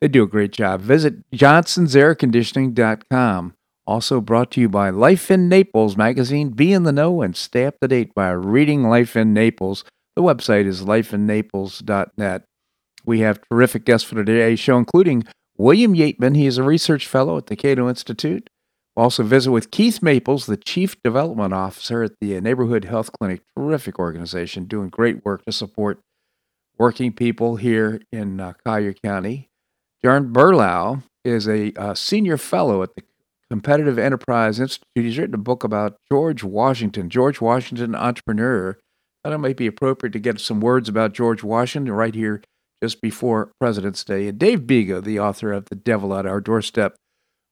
They do a great job. Visit johnsonsairconditioning.com. Also brought to you by Life in Naples magazine. Be in the know and stay up to date by reading Life in Naples. The website is lifeinnaples.net. We have terrific guests for today's show, including William Yeatman. He is a research fellow at the Cato Institute. We'll also visit with Keith Maples, the Chief Development Officer at the Neighborhood Health Clinic. Terrific organization, doing great work to support working people here in uh, Collier County. John Berlau is a uh, senior fellow at the Competitive Enterprise Institute. He's written a book about George Washington, George Washington entrepreneur. I thought it might be appropriate to get some words about George Washington right here just before President's Day. And Dave Bego, the author of The Devil at Our Doorstep,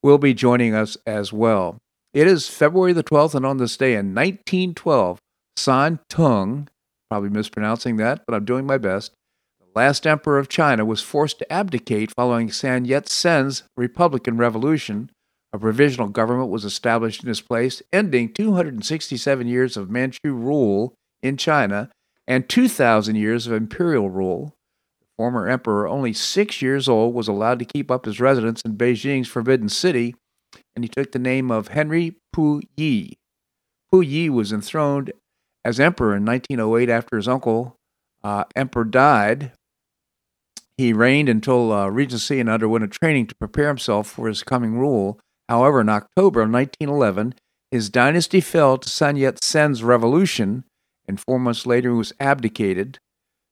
will be joining us as well. It is February the 12th, and on this day in 1912, San Tung, probably mispronouncing that, but I'm doing my best, last emperor of China was forced to abdicate following Sun Yat sen's Republican Revolution a provisional government was established in his place, ending 267 years of Manchu rule in China and 2,000 years of imperial rule. The former emperor, only six years old, was allowed to keep up his residence in Beijing's Forbidden City, and he took the name of Henry Puyi. Puyi was enthroned as emperor in 1908 after his uncle, uh, emperor, died. He reigned until uh, regency and underwent a training to prepare himself for his coming rule. However, in October of 1911, his dynasty fell to Sun Yat sen's revolution, and four months later he was abdicated.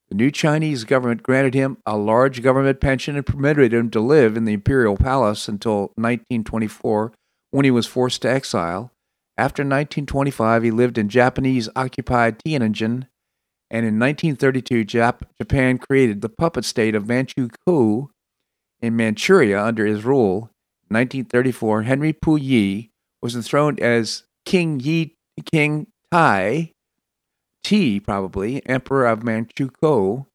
The new Chinese government granted him a large government pension and permitted him to live in the imperial palace until 1924, when he was forced to exile. After 1925, he lived in Japanese occupied Tianjin, and in 1932, Jap- Japan created the puppet state of Manchukuo in Manchuria under his rule. In 1934, Henry Puyi was enthroned as King Yi King Tai Ti, probably Emperor of Manchukuo.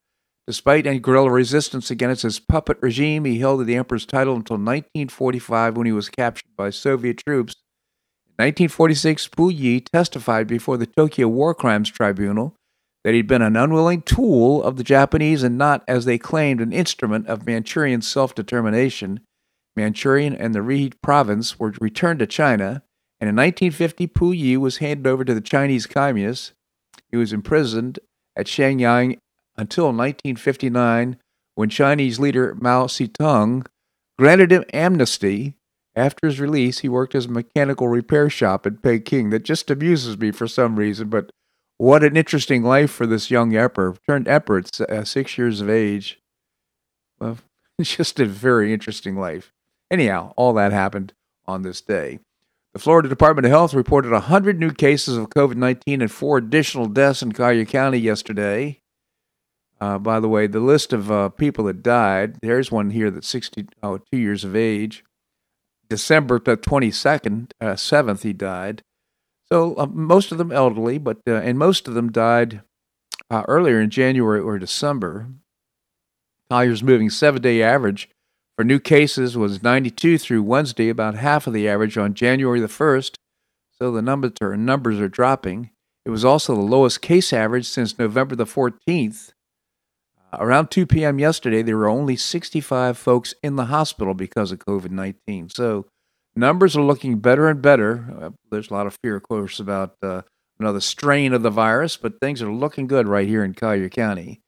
Despite any guerrilla resistance against his puppet regime, he held the emperor's title until 1945 when he was captured by Soviet troops. In 1946, Puyi testified before the Tokyo War Crimes Tribunal that he'd been an unwilling tool of the Japanese and not, as they claimed, an instrument of Manchurian self determination. Manchurian and the Ri province were returned to China, and in 1950, Puyi was handed over to the Chinese communists. He was imprisoned at Shenyang until 1959, when Chinese leader Mao Zedong granted him amnesty. After his release, he worked as a mechanical repair shop in Peking. That just amuses me for some reason, but what an interesting life for this young emperor. Turned emperor at uh, six years of age. Well, it's just a very interesting life. Anyhow, all that happened on this day. The Florida Department of Health reported 100 new cases of COVID 19 and four additional deaths in Collier County yesterday. Uh, by the way, the list of uh, people that died, there's one here that's 62 oh, years of age. December the 22nd, uh, 7th, he died. So uh, most of them elderly, but uh, and most of them died uh, earlier in January or December. Collier's moving seven day average for new cases was 92 through Wednesday, about half of the average on January the 1st, so the numbers are, numbers are dropping. It was also the lowest case average since November the 14th. Uh, around 2 p.m. yesterday, there were only 65 folks in the hospital because of COVID 19. So numbers are looking better and better. Uh, there's a lot of fear, of course, about uh, another strain of the virus, but things are looking good right here in Collier County.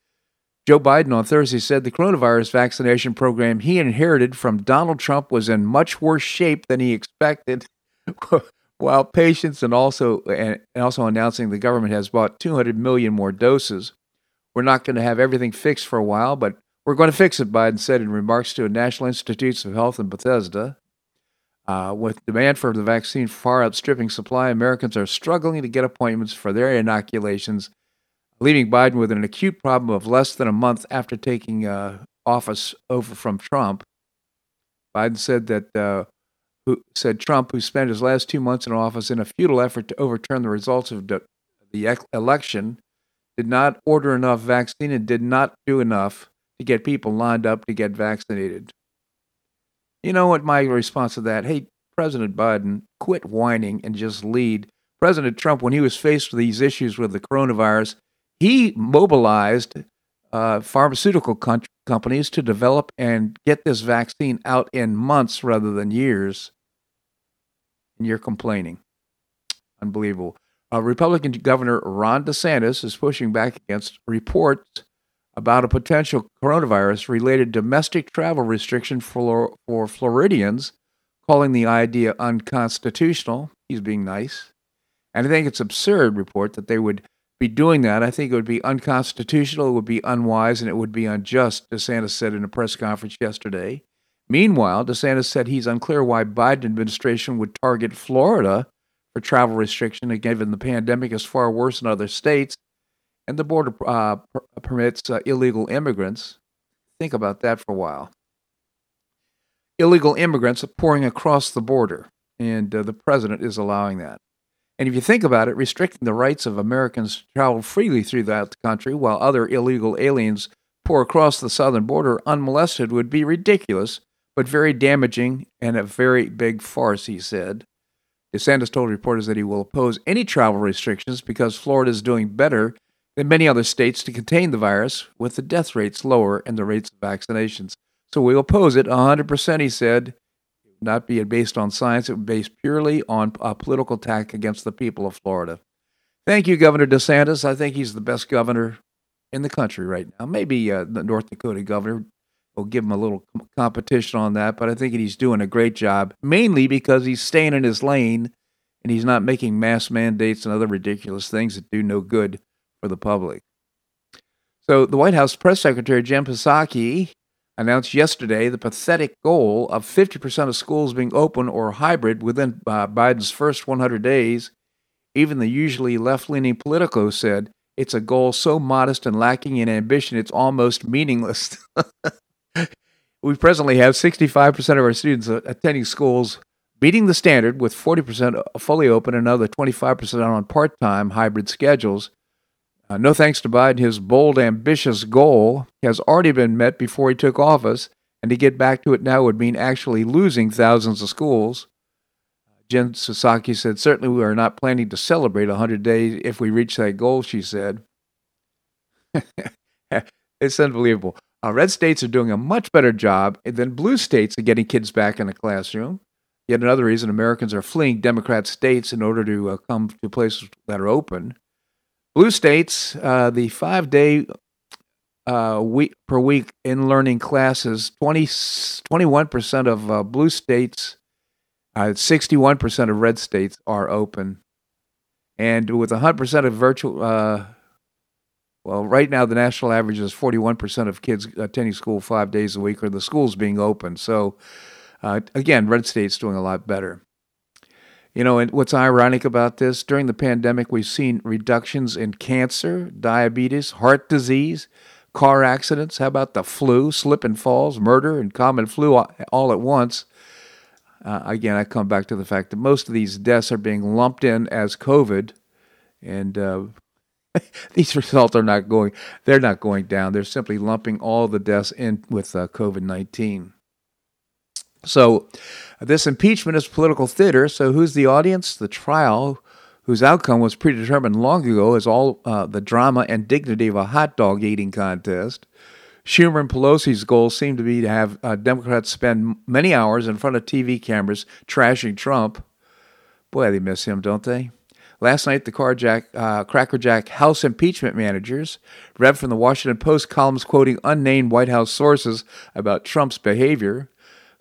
Joe Biden on Thursday said the coronavirus vaccination program he inherited from Donald Trump was in much worse shape than he expected. While patients and also and also announcing the government has bought 200 million more doses. We're not going to have everything fixed for a while, but we're going to fix it, Biden said in remarks to a National Institutes of Health in Bethesda. Uh, with demand for the vaccine far outstripping supply, Americans are struggling to get appointments for their inoculations leaving Biden with an acute problem of less than a month after taking uh, office over from Trump. Biden said that uh, who said Trump, who spent his last two months in office in a futile effort to overturn the results of the, the election, did not order enough vaccine and did not do enough to get people lined up to get vaccinated. You know what my response to that? Hey, President Biden, quit whining and just lead. President Trump, when he was faced with these issues with the coronavirus, he mobilized uh, pharmaceutical com- companies to develop and get this vaccine out in months rather than years. And you're complaining. Unbelievable. Uh, Republican Governor Ron DeSantis is pushing back against reports about a potential coronavirus related domestic travel restriction for, for Floridians, calling the idea unconstitutional. He's being nice. And I think it's absurd report that they would be doing that. I think it would be unconstitutional, it would be unwise, and it would be unjust, DeSantis said in a press conference yesterday. Meanwhile, DeSantis said he's unclear why Biden administration would target Florida for travel restriction, given the pandemic is far worse in other states, and the border uh, per- permits uh, illegal immigrants. Think about that for a while. Illegal immigrants are pouring across the border, and uh, the president is allowing that. And if you think about it, restricting the rights of Americans to travel freely throughout the country while other illegal aliens pour across the southern border unmolested would be ridiculous, but very damaging and a very big farce, he said. DeSantis told reporters that he will oppose any travel restrictions because Florida is doing better than many other states to contain the virus, with the death rates lower and the rates of vaccinations. So we oppose it 100%, he said not be based on science. It would be based purely on a political attack against the people of Florida. Thank you, Governor DeSantis. I think he's the best governor in the country right now. Maybe uh, the North Dakota governor will give him a little competition on that, but I think he's doing a great job, mainly because he's staying in his lane and he's not making mass mandates and other ridiculous things that do no good for the public. So, the White House press secretary, Jen Psaki, announced yesterday the pathetic goal of 50% of schools being open or hybrid within uh, Biden's first 100 days. Even the usually left leaning Politico said it's a goal so modest and lacking in ambition it's almost meaningless. we presently have 65% of our students attending schools beating the standard with 40% fully open and another 25% on part time hybrid schedules. Uh, no thanks to Biden, his bold, ambitious goal has already been met before he took office, and to get back to it now would mean actually losing thousands of schools. Jen Psaki said, Certainly we are not planning to celebrate 100 days if we reach that goal, she said. it's unbelievable. Uh, red states are doing a much better job than blue states at getting kids back in the classroom. Yet another reason Americans are fleeing Democrat states in order to uh, come to places that are open. Blue states, uh, the five day uh, week per week in learning classes, 20, 21% of uh, blue states, uh, 61% of red states are open. And with 100% of virtual, uh, well, right now the national average is 41% of kids attending school five days a week or the schools being open. So, uh, again, red states doing a lot better. You know, and what's ironic about this, during the pandemic, we've seen reductions in cancer, diabetes, heart disease, car accidents. How about the flu, slip and falls, murder, and common flu all at once? Uh, again, I come back to the fact that most of these deaths are being lumped in as COVID, and uh, these results are not going. They're not going down. They're simply lumping all the deaths in with uh, COVID nineteen. So, this impeachment is political theater. So, who's the audience? The trial, whose outcome was predetermined long ago, is all uh, the drama and dignity of a hot dog eating contest. Schumer and Pelosi's goal seemed to be to have uh, Democrats spend many hours in front of TV cameras trashing Trump. Boy, they miss him, don't they? Last night, the Carjack, uh, Crackerjack House impeachment managers read from the Washington Post columns quoting unnamed White House sources about Trump's behavior.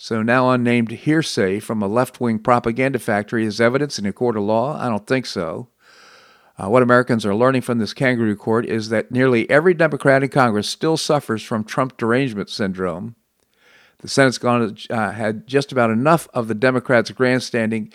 So now unnamed hearsay from a left wing propaganda factory is evidence in a court of law? I don't think so. Uh, what Americans are learning from this kangaroo court is that nearly every Democrat in Congress still suffers from Trump derangement syndrome. The Senate's gone, uh, had just about enough of the Democrats' grandstanding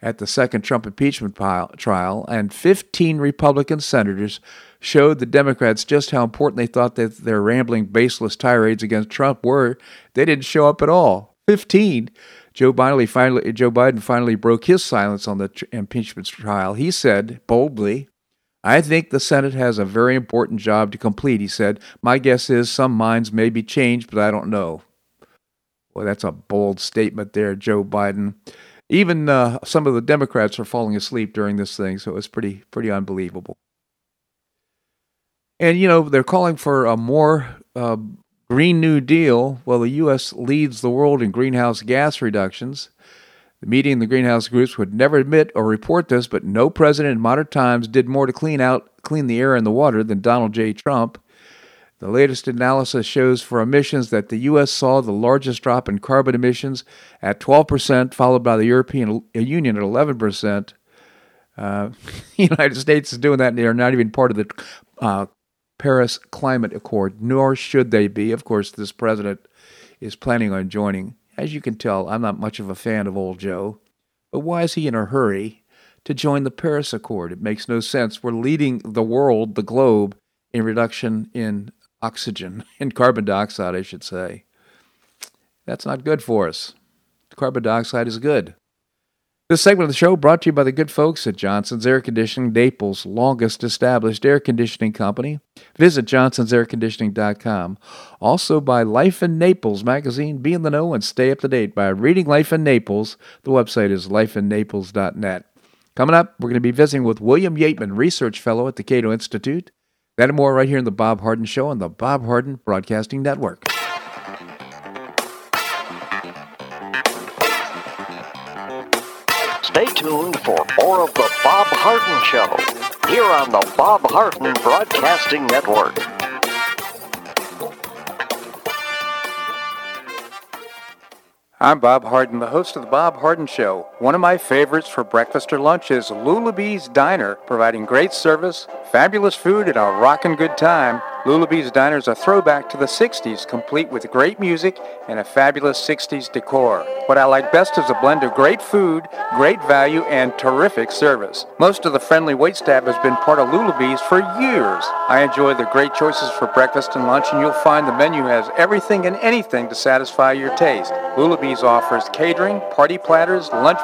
at the second Trump impeachment pile, trial, and 15 Republican senators showed the Democrats just how important they thought that their rambling, baseless tirades against Trump were. They didn't show up at all. 15. Joe Biden finally Joe Biden finally broke his silence on the tr- impeachment trial. He said boldly, "I think the Senate has a very important job to complete." He said, "My guess is some minds may be changed, but I don't know." Well, that's a bold statement there, Joe Biden. Even uh, some of the Democrats are falling asleep during this thing, so it's pretty pretty unbelievable. And you know they're calling for a more uh, Green New Deal, well, the U.S. leads the world in greenhouse gas reductions. The media and the greenhouse groups would never admit or report this, but no president in modern times did more to clean out clean the air and the water than Donald J. Trump. The latest analysis shows for emissions that the U.S. saw the largest drop in carbon emissions at 12%, followed by the European Union at 11%. Uh, the United States is doing that, and they are not even part of the uh, Paris Climate Accord, nor should they be. Of course, this president is planning on joining. As you can tell, I'm not much of a fan of old Joe. But why is he in a hurry to join the Paris Accord? It makes no sense. We're leading the world, the globe, in reduction in oxygen, in carbon dioxide, I should say. That's not good for us. Carbon dioxide is good. This segment of the show brought to you by the good folks at Johnson's Air Conditioning, Naples' longest established air conditioning company. Visit johnsonsairconditioning.com. Also by Life in Naples magazine. Be in the know and stay up to date by reading Life in Naples. The website is lifeinnaples.net. Coming up, we're going to be visiting with William Yeatman, Research Fellow at the Cato Institute. That and more right here in the Bob Harden Show on the Bob Harden Broadcasting Network. Tuned for more of the Bob Harden Show here on the Bob Harden Broadcasting Network. I'm Bob Harden, the host of the Bob Harden Show. One of my favorites for breakfast or lunch is Lulabee's Diner, providing great service, fabulous food, and a rockin' good time. Lulabee's Diner is a throwback to the 60s, complete with great music and a fabulous 60s decor. What I like best is a blend of great food, great value, and terrific service. Most of the friendly waitstaff has been part of Lulabee's for years. I enjoy the great choices for breakfast and lunch, and you'll find the menu has everything and anything to satisfy your taste. Lulabee's offers catering, party platters, lunch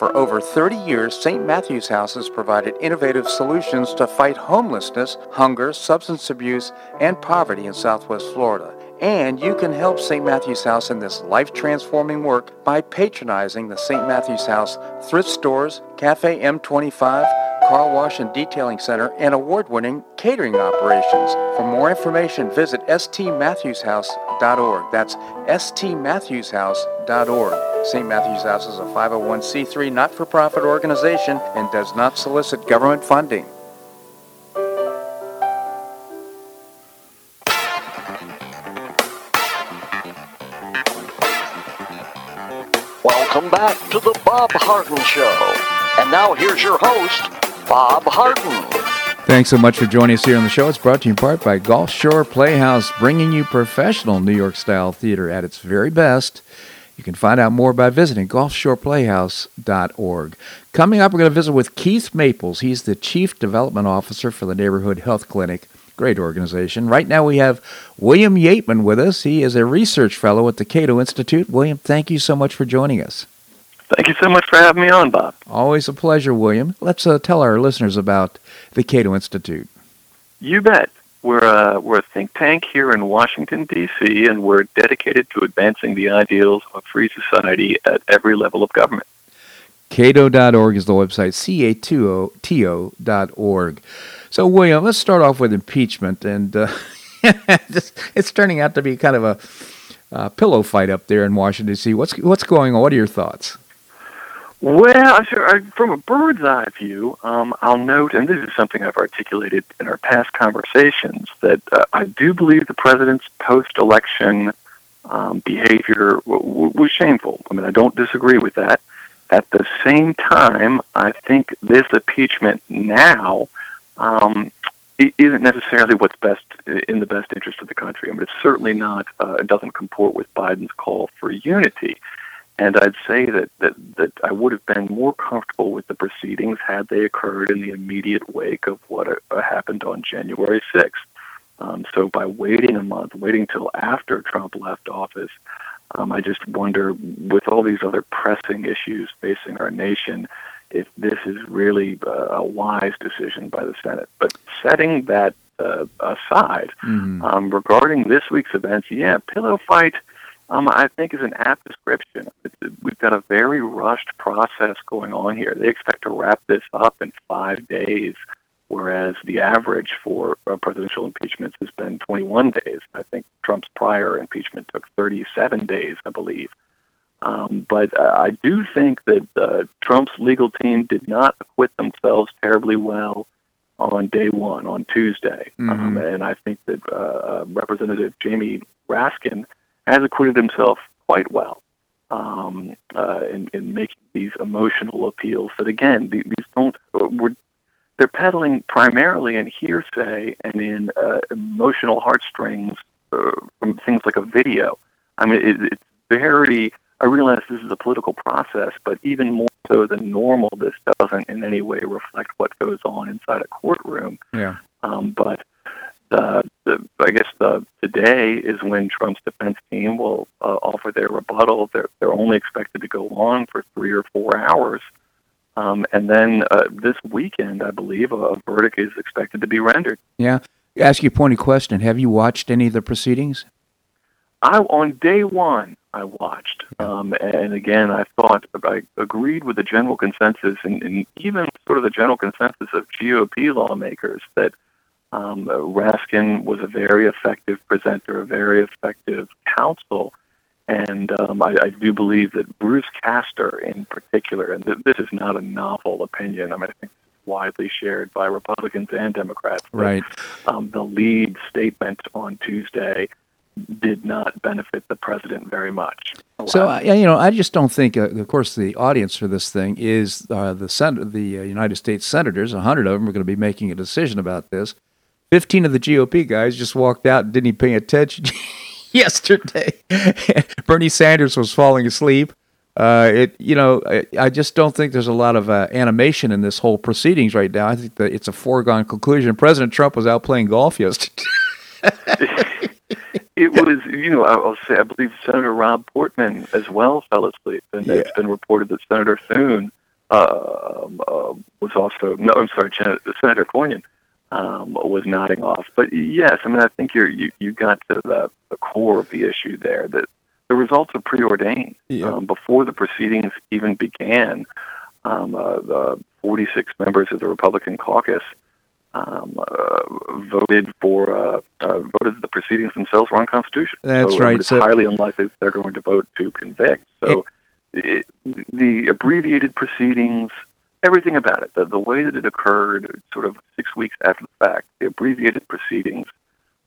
For over 30 years, St. Matthew's House has provided innovative solutions to fight homelessness, hunger, substance abuse, and poverty in Southwest Florida. And you can help St. Matthew's House in this life-transforming work by patronizing the St. Matthew's House thrift stores, Cafe M25, car wash and detailing center, and award-winning catering operations. For more information, visit stmatthewshouse.org. That's stmatthewshouse.org. St. Matthew's House is a 501c3 not-for-profit organization and does not solicit government funding. Welcome back to the Bob Harden Show. And now here's your host, Bob Harden. Thanks so much for joining us here on the show. It's brought to you in part by Gulf Shore Playhouse, bringing you professional New York style theater at its very best. You can find out more by visiting gulfshoreplayhouse.org. Coming up, we're going to visit with Keith Maples. He's the Chief Development Officer for the Neighborhood Health Clinic. Great organization. Right now, we have William Yeatman with us. He is a research fellow at the Cato Institute. William, thank you so much for joining us. Thank you so much for having me on, Bob. Always a pleasure, William. Let's uh, tell our listeners about the Cato Institute. You bet. We're a, we're a think tank here in Washington, D.C., and we're dedicated to advancing the ideals of a free society at every level of government. Cato.org is the website, C-A-T-O dot org. So, William, let's start off with impeachment. And uh, it's turning out to be kind of a uh, pillow fight up there in Washington D.C. What's what's going on? What are your thoughts? Well, from a bird's eye view, um, I'll note, and this is something I've articulated in our past conversations, that uh, I do believe the president's post-election um, behavior w- w- was shameful. I mean, I don't disagree with that. At the same time, I think this impeachment now um, isn't necessarily what's best in the best interest of the country. I mean, it's certainly not. Uh, it doesn't comport with Biden's call for unity. And I'd say that, that, that I would have been more comfortable with the proceedings had they occurred in the immediate wake of what uh, happened on January 6th. Um, so by waiting a month, waiting till after Trump left office, um, I just wonder, with all these other pressing issues facing our nation, if this is really uh, a wise decision by the Senate. But setting that uh, aside, mm-hmm. um, regarding this week's events, yeah, pillow fight. Um, I think is an apt description. It's, we've got a very rushed process going on here. They expect to wrap this up in five days, whereas the average for uh, presidential impeachments has been 21 days. I think Trump's prior impeachment took 37 days, I believe. Um, but uh, I do think that uh, Trump's legal team did not acquit themselves terribly well on day one, on Tuesday. Mm-hmm. Um, and I think that uh, uh, Representative Jamie Raskin has acquitted himself quite well um, uh, in, in making these emotional appeals that, again, these don't, uh, we're, they're peddling primarily in hearsay and in emotional heartstrings from things like a video. I mean, it, it's very I realize this is a political process, but even more so than normal, this doesn't in any way reflect what goes on inside a courtroom. Yeah. Um, but the, the, I guess the today is when Trump's defense team will uh, offer their rebuttal. They're they're only expected to go on for three or four hours, um, and then uh, this weekend, I believe, a verdict is expected to be rendered. Yeah. Ask you a pointed question. Have you watched any of the proceedings? I on day one I watched, um, and again I thought I agreed with the general consensus, and, and even sort of the general consensus of GOP lawmakers that um, Raskin was a very effective presenter, a very effective counsel, and um, I, I do believe that Bruce Castor, in particular, and th- this is not a novel opinion. I mean, I think it's widely shared by Republicans and Democrats. Right. um, the lead statement on Tuesday did not benefit the president very much. So uh, you know, I just don't think. Uh, of course, the audience for this thing is uh, the Sen- the uh, United States senators. A hundred of them are going to be making a decision about this. Fifteen of the GOP guys just walked out and didn't even pay attention yesterday. Bernie Sanders was falling asleep. Uh, it, you know, I, I, just don't think there's a lot of uh, animation in this whole proceedings right now. I think that it's a foregone conclusion. President Trump was out playing golf yesterday. it was, you know, I'll say, I believe Senator Rob Portman as well fell asleep, and yeah. it's been reported that Senator Thune uh, uh, was also, no, I'm sorry, Senator Cornyn um, was nodding off. But yes, I mean, I think you're, you you got to the, the core of the issue there that the results are preordained yeah. um, before the proceedings even began. Um, uh, the 46 members of the Republican caucus um, uh, voted for uh, uh, voted the proceedings themselves were unconstitutional. That's so right. It's so, highly unlikely they're going to vote to convict. So it, it, the abbreviated proceedings, everything about it, the, the way that it occurred, sort of six weeks after the fact, the abbreviated proceedings,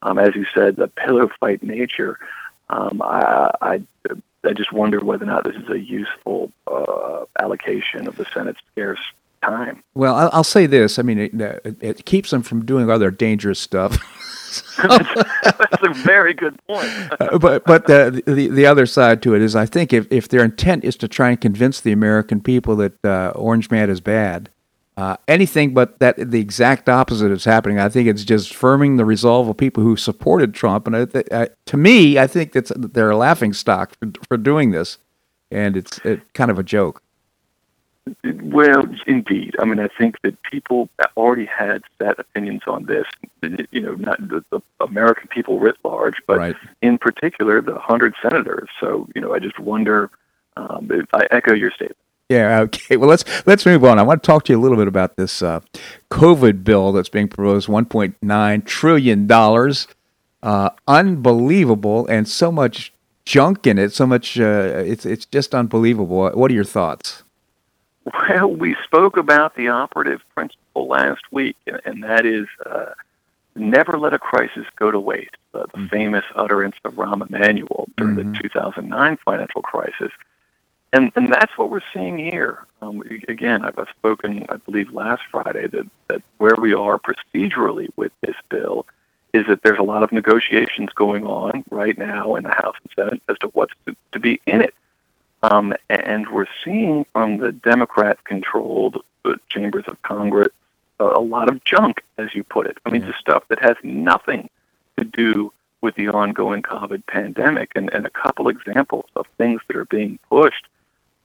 um, as you said, the pillow fight nature. Um, I, I I just wonder whether or not this is a useful uh, allocation of the Senate's scarce time. Well, I'll say this. I mean, it, it keeps them from doing other dangerous stuff. That's a very good point. uh, but but the, the the other side to it is, I think if, if their intent is to try and convince the American people that uh, Orange Man is bad, uh, anything but that the exact opposite is happening. I think it's just firming the resolve of people who supported Trump. And I, to me, I think that's they're a laughing stock for, for doing this, and it's it, kind of a joke. Well, indeed. I mean, I think that people already had set opinions on this. You know, not the, the American people writ large, but right. in particular the hundred senators. So, you know, I just wonder. Um, if I echo your statement. Yeah. Okay. Well, let's let's move on. I want to talk to you a little bit about this uh, COVID bill that's being proposed. One point nine trillion dollars. uh, unbelievable and so much junk in it. So much. Uh, it's it's just unbelievable. What are your thoughts? Well, we spoke about the operative principle last week, and that is uh, never let a crisis go to waste. Uh, the mm-hmm. famous utterance of Rahm Emanuel during mm-hmm. the 2009 financial crisis. And, and that's what we're seeing here. Um, again, I've, I've spoken, I believe, last Friday that, that where we are procedurally with this bill is that there's a lot of negotiations going on right now in the House and Senate as to what's to, to be in it. Um, and we're seeing from the Democrat controlled chambers of Congress a, a lot of junk, as you put it. I mean, yeah. just stuff that has nothing to do with the ongoing COVID pandemic. And, and a couple examples of things that are being pushed.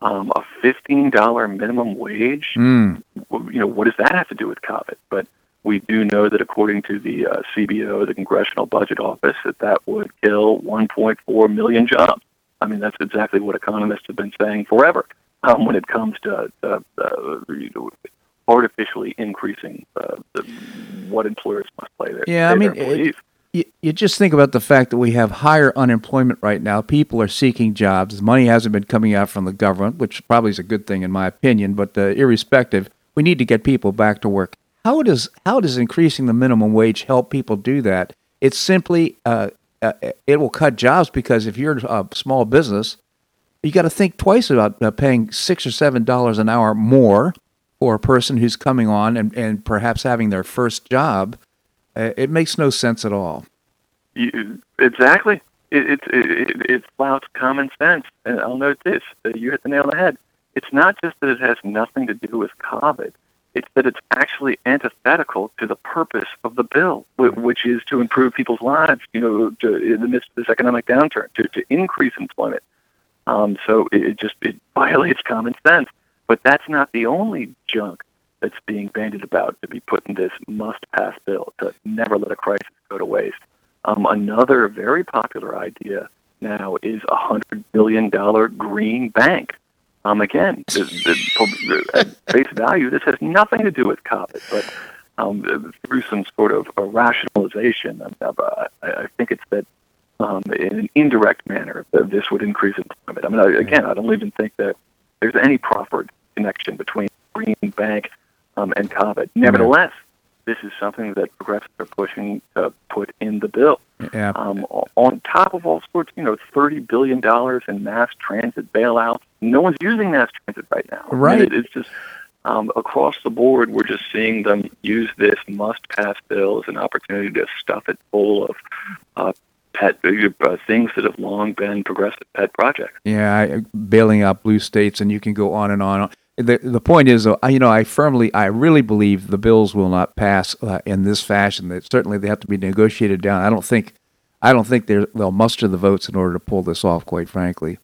Um, a $15 minimum wage. Mm. You know, what does that have to do with COVID? But we do know that according to the uh, CBO, the Congressional Budget Office, that that would kill 1.4 million jobs. I mean, that's exactly what economists have been saying forever um, when it comes to uh, uh, you know, artificially increasing uh, the, what employers must play there. Yeah, I mean, it, you, you just think about the fact that we have higher unemployment right now. People are seeking jobs. Money hasn't been coming out from the government, which probably is a good thing in my opinion. But uh, irrespective, we need to get people back to work. How does how does increasing the minimum wage help people do that? It's simply uh, uh, it will cut jobs because if you're a small business, you got to think twice about uh, paying six or seven dollars an hour more for a person who's coming on and, and perhaps having their first job. Uh, it makes no sense at all. You, exactly. It, it, it, it flouts common sense. And I'll note this: you hit the nail on the head. It's not just that it has nothing to do with COVID it's that it's actually antithetical to the purpose of the bill, which is to improve people's lives, you know, to, in the midst of this economic downturn, to, to increase employment. Um, so it just it violates common sense. But that's not the only junk that's being bandied about to be put in this must-pass bill to never let a crisis go to waste. Um, another very popular idea now is a hundred billion dollar green bank. Um, again, the, the, at face value, this has nothing to do with COVID, but um, through some sort of a rationalization, uh, I, I think it's that um, in an indirect manner, that this would increase employment. I mean, again, I don't even think that there's any proper connection between Green Bank um, and COVID. Nevertheless, this is something that progressives are pushing to put in the bill. Yeah. Um, on top of all sorts, you know, thirty billion dollars in mass transit bailouts. No one's using mass transit right now. Right. It, it's just um, across the board, we're just seeing them use this must-pass bill as an opportunity to stuff it full of uh, pet uh, things that have long been progressive pet projects. Yeah, bailing out blue states, and you can go on and on the the point is, though, you know, I firmly, I really believe the bills will not pass uh, in this fashion. That certainly they have to be negotiated down. I don't think, I don't think they'll muster the votes in order to pull this off. Quite frankly,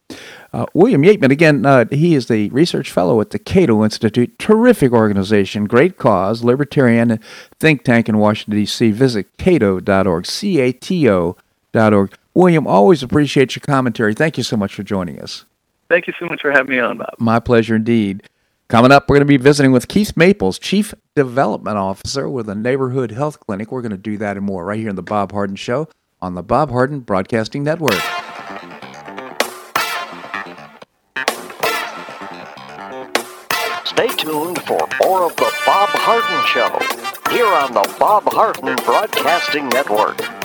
uh, William Yeatman again. Uh, he is the research fellow at the Cato Institute. Terrific organization, great cause, libertarian think tank in Washington D.C. Visit cato.org. C A T O dot org. William, always appreciate your commentary. Thank you so much for joining us. Thank you so much for having me on, Bob. My pleasure indeed. Coming up, we're going to be visiting with Keith Maples, Chief Development Officer with a neighborhood health clinic. We're going to do that and more right here in the Bob Harden Show on the Bob Harden Broadcasting Network. Stay tuned for more of the Bob Harden Show here on the Bob Harden Broadcasting Network.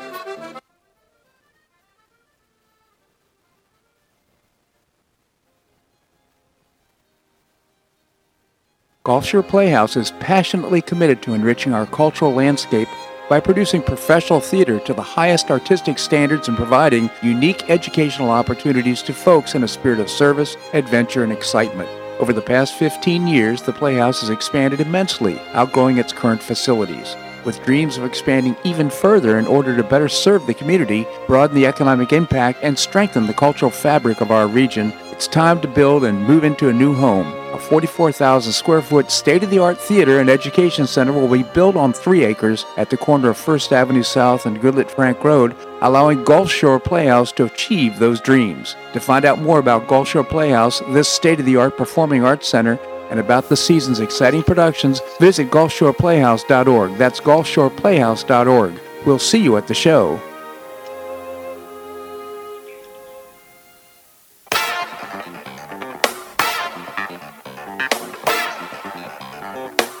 Gulf Shore Playhouse is passionately committed to enriching our cultural landscape by producing professional theater to the highest artistic standards and providing unique educational opportunities to folks in a spirit of service, adventure, and excitement. Over the past 15 years, the Playhouse has expanded immensely, outgrowing its current facilities. With dreams of expanding even further in order to better serve the community, broaden the economic impact, and strengthen the cultural fabric of our region, it's time to build and move into a new home. A 44,000 square foot state of the art theater and education center will be built on three acres at the corner of First Avenue South and Goodlette Frank Road, allowing Gulf Shore Playhouse to achieve those dreams. To find out more about Gulf Shore Playhouse, this state of the art performing arts center, and about the season's exciting productions, visit GulfShorePlayhouse.org. That's GulfShorePlayhouse.org. We'll see you at the show.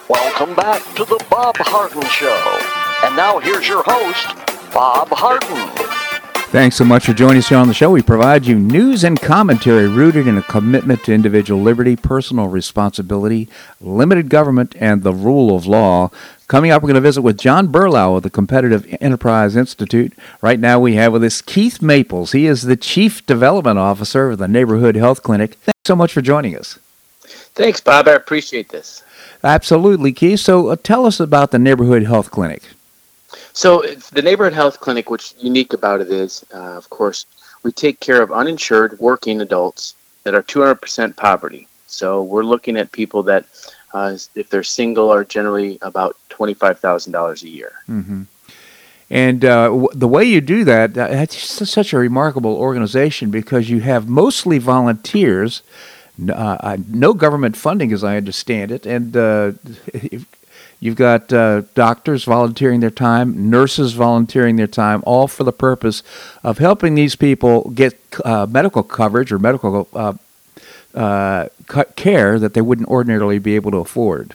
Welcome back to the Bob Harden Show. And now here's your host, Bob Harden. Thanks so much for joining us here on the show. We provide you news and commentary rooted in a commitment to individual liberty, personal responsibility, limited government, and the rule of law. Coming up, we're going to visit with John Berlau of the Competitive Enterprise Institute. Right now, we have with us Keith Maples. He is the Chief Development Officer of the Neighborhood Health Clinic. Thanks so much for joining us. Thanks, Bob. I appreciate this. Absolutely, Keith. So uh, tell us about the Neighborhood Health Clinic. So the Neighborhood Health Clinic, what's unique about it is, uh, of course, we take care of uninsured working adults that are 200% poverty. So we're looking at people that, uh, if they're single, are generally about $25,000 a year. Mm-hmm. And uh, w- the way you do that, uh, that's such a remarkable organization because you have mostly volunteers uh, no government funding, as I understand it, and uh, you've got uh, doctors volunteering their time, nurses volunteering their time, all for the purpose of helping these people get uh, medical coverage or medical uh, uh, care that they wouldn't ordinarily be able to afford.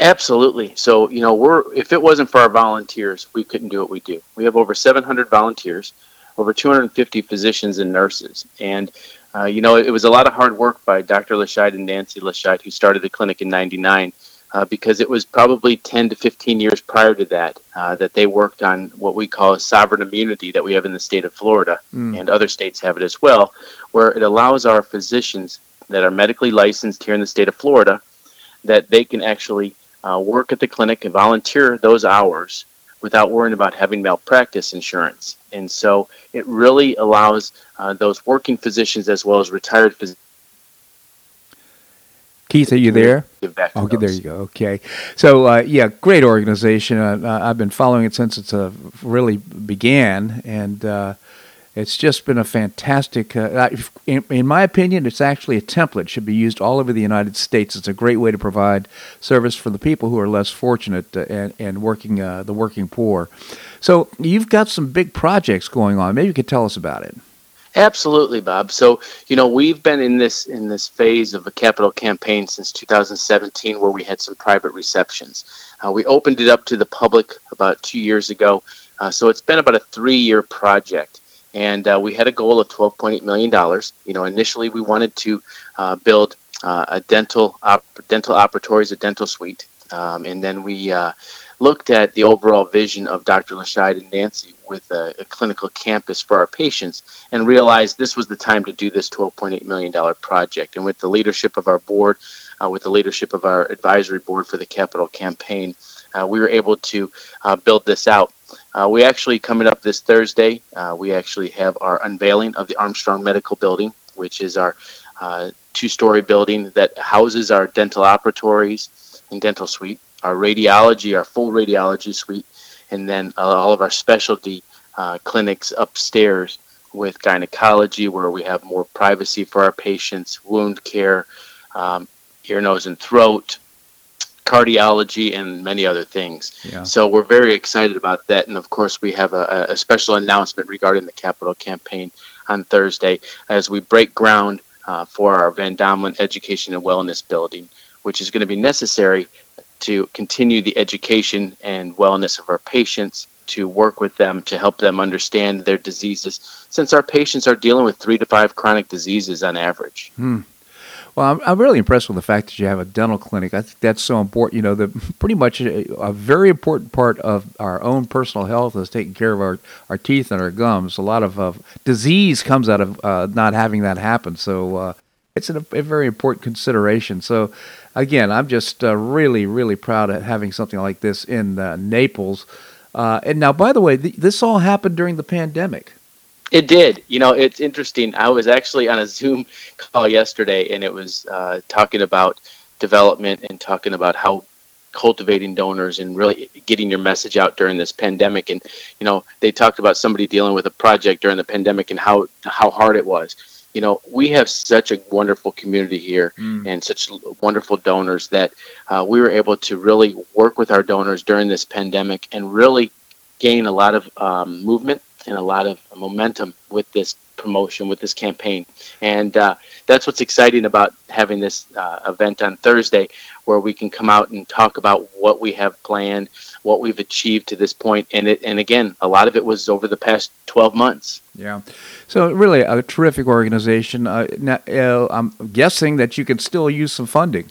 Absolutely. So, you know, we're if it wasn't for our volunteers, we couldn't do what we do. We have over 700 volunteers, over 250 physicians and nurses, and uh, you know, it was a lot of hard work by Dr. Lascheid and Nancy Lascheid, who started the clinic in 99, uh, because it was probably 10 to 15 years prior to that uh, that they worked on what we call a sovereign immunity that we have in the state of Florida, mm. and other states have it as well, where it allows our physicians that are medically licensed here in the state of Florida that they can actually uh, work at the clinic and volunteer those hours without worrying about having malpractice insurance. And so it really allows uh, those working physicians as well as retired physicians. Keith, are you there? Oh, there you go. Okay, so uh, yeah, great organization. Uh, I've been following it since it's uh, really began, and uh, it's just been a fantastic, uh, in, in, my opinion, it's actually a template. should be used all over the United States. It's a great way to provide service for the people who are less fortunate uh, and, and working, uh, the working poor. So you've got some big projects going on. Maybe you could tell us about it. Absolutely, Bob. So you know we've been in this in this phase of a capital campaign since 2017, where we had some private receptions. Uh, we opened it up to the public about two years ago, uh, so it's been about a three-year project and uh, we had a goal of $12.8 million. You know, initially we wanted to uh, build uh, a dental op- dental operatories, a dental suite, um, and then we uh, looked at the overall vision of Dr. Lascheid and Nancy with a, a, clinical campus for our patients, and realized this was the time to do this $12.8 million project. And with the leadership of our board, uh, with the leadership of our advisory board for the capital campaign, uh, we were able to build this out uh, we actually coming up this Thursday. Uh, we actually have our unveiling of the Armstrong Medical Building, which is our uh, two-story building that houses our dental operatories and dental suite, our radiology, our full radiology suite, and then uh, all of our specialty uh, clinics upstairs with gynecology, where we have more privacy for our patients, wound care, um, ear, nose, and throat, cardiology and many other things. Yeah. So we're very excited about that. And of course, we have a, a, special announcement regarding the capital campaign on Thursday as we break ground uh, for our Van Domelen Education and Wellness Building, which is going to be necessary to continue the education and wellness of our patients, to work with them, to help them understand their diseases, since our patients are dealing with three to five chronic diseases on average. Hmm. Well, I'm, I'm really impressed with the fact that you have a dental clinic. I think that's so important. You know, the pretty much a, a very important part of our own personal health is taking care of our, our teeth and our gums. A lot of uh, disease comes out of uh, not having that happen. So uh, it's a, a, very important consideration. So again, I'm just uh, really, really proud of having something like this in uh, Naples. Uh, and now, by the way, th- this all happened during the pandemic. It did. You know, it's interesting. I was actually on a Zoom call yesterday, and it was uh, talking about development and talking about how cultivating donors and really getting your message out during this pandemic. And you know, they talked about somebody dealing with a project during the pandemic and how how hard it was. You know, we have such a wonderful community here mm. and such wonderful donors that uh, we were able to really work with our donors during this pandemic and really gain a lot of um, movement and a lot of momentum with this promotion, with this campaign. And uh, that's what's exciting about having this uh, event on Thursday, where we can come out and talk about what we have planned, what we've achieved to this. And it, and again, a lot of it was over the past 12 months. Yeah. So really a terrific organization. Uh, now, uh, I'm guessing that you can still use some funding.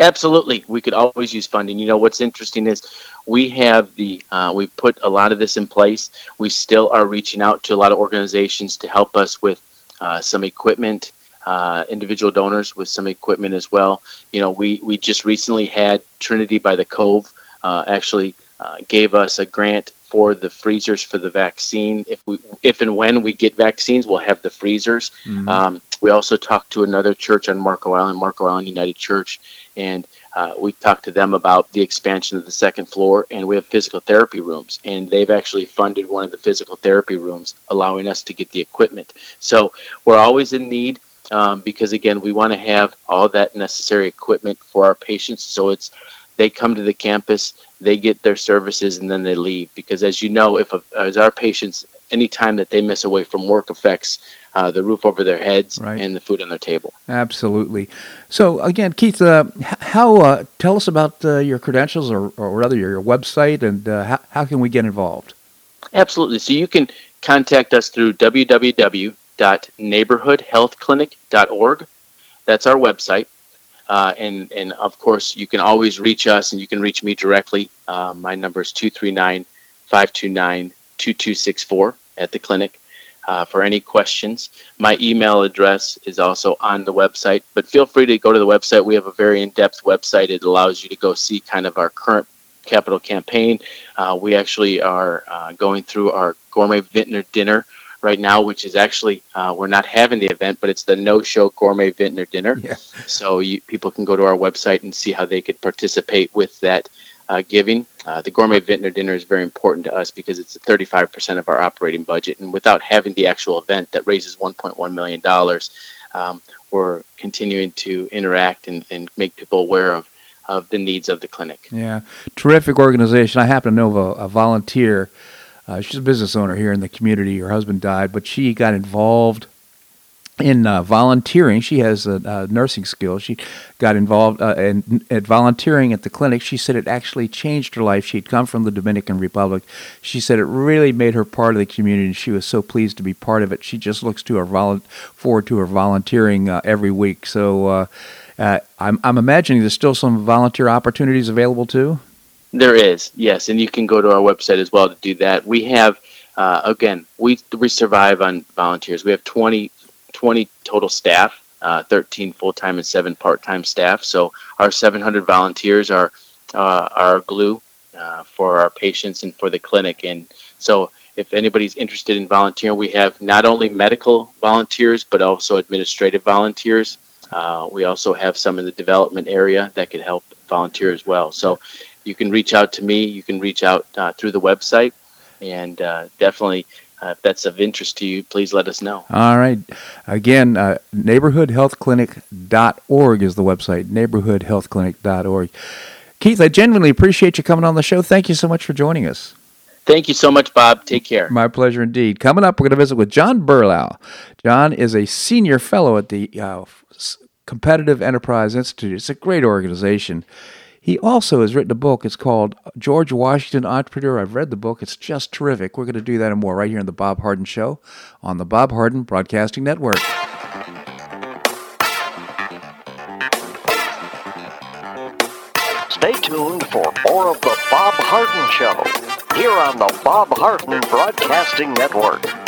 Absolutely, we could always use funding. You know what's interesting is we have the uh, we put a lot of this in place. We still are reaching out to a lot of organizations to help us with uh, some equipment, uh, individual donors with some equipment as well. You know, we we just recently had Trinity by the Cove actually uh, gave us a grant for the freezers for the vaccine. If we, if and when we get vaccines, we'll have the freezers. Mm-hmm. Um, we also talked to another church on Marco Island, Marco Island United Church, and uh, we talked to them about the expansion of the second floor, and we have physical therapy rooms, and they've actually funded one of the physical therapy rooms, allowing us to get the equipment. So we're always in need. Um, because again, we want to have all that necessary equipment for our patients. So it's they come to the campus, they get their services, and then they leave. Because as you know, if as our patients, any time that they miss away from work affects uh, the roof over their heads right. and the food on their table. Absolutely. So again, Keith, uh, how uh, tell us about uh, your credentials, or, or rather your, your website, and uh, how, how can we get involved? Absolutely. So you can contact us through www.neighborhoodhealthclinic.org. That's our website. Uh, and, and of course, you can always reach us and you can reach me directly. Uh, my number is 239 529 2264 at the clinic. Uh, for any questions, my email address is also on the website, but feel free to go to the website. We have a very in depth website. It allows you to go see kind of our current capital campaign. Uh, we actually are uh, going through our gourmet vintner dinner right now, which is actually uh, we're not having the event, but it's the No Show Gourmet Vintner Dinner. Yeah. So you, people can go to our website and see how they could participate with that uh, giving. Uh, the Gourmet Vintner Dinner is very important to us because it's 35% of our operating budget, and without having the actual event that raises 1.1 million dollars, um, we're continuing to interact and, and make people aware of of the needs of the clinic. Yeah, terrific organization. I happen to know a, a volunteer uh, she's a business owner here in the community. Her husband died, but she got involved in uh, volunteering. She has a, a, nursing skill. She got involved uh, in, at volunteering at the clinic. She said it actually changed her life. She'd come from the Dominican Republic. She said it really made her part of the community, and she was so pleased to be part of it. She just looks to her volu- forward to her volunteering uh, every week. So uh, uh, I'm, I'm imagining there's still some volunteer opportunities available too. There is, yes, and you can go to our website as well to do that. We have, uh, again, we we survive on volunteers. We have 20, 20 total staff, uh, 13 full time and seven part time staff. So our 700 volunteers are uh, our glue uh, for our patients and for the clinic. And so if anybody's interested in volunteering, we have not only medical volunteers but also administrative volunteers. Uh, we also have some in the development area that could help volunteer as well. So you can reach out to me. You can reach out uh, through the website, and uh, definitely. Uh, if that's of interest to you, please let us know. All right. Again, uh, neighborhoodhealthclinic.org is the website, neighborhoodhealthclinic.org. Keith, I genuinely appreciate you coming on the show. Thank you so much for joining us. Thank you so much, Bob. Take care. My pleasure indeed. Coming up, we're going to visit with John Berlau. John is a senior fellow at the uh, Competitive Enterprise Institute. It's a great organization. He also has written a book. It's called George Washington Entrepreneur. I've read the book. It's just terrific. We're going to do that and more right here on The Bob Harden Show on the Bob Harden Broadcasting Network. Stay tuned for more of The Bob Harden Show here on the Bob Harden Broadcasting Network.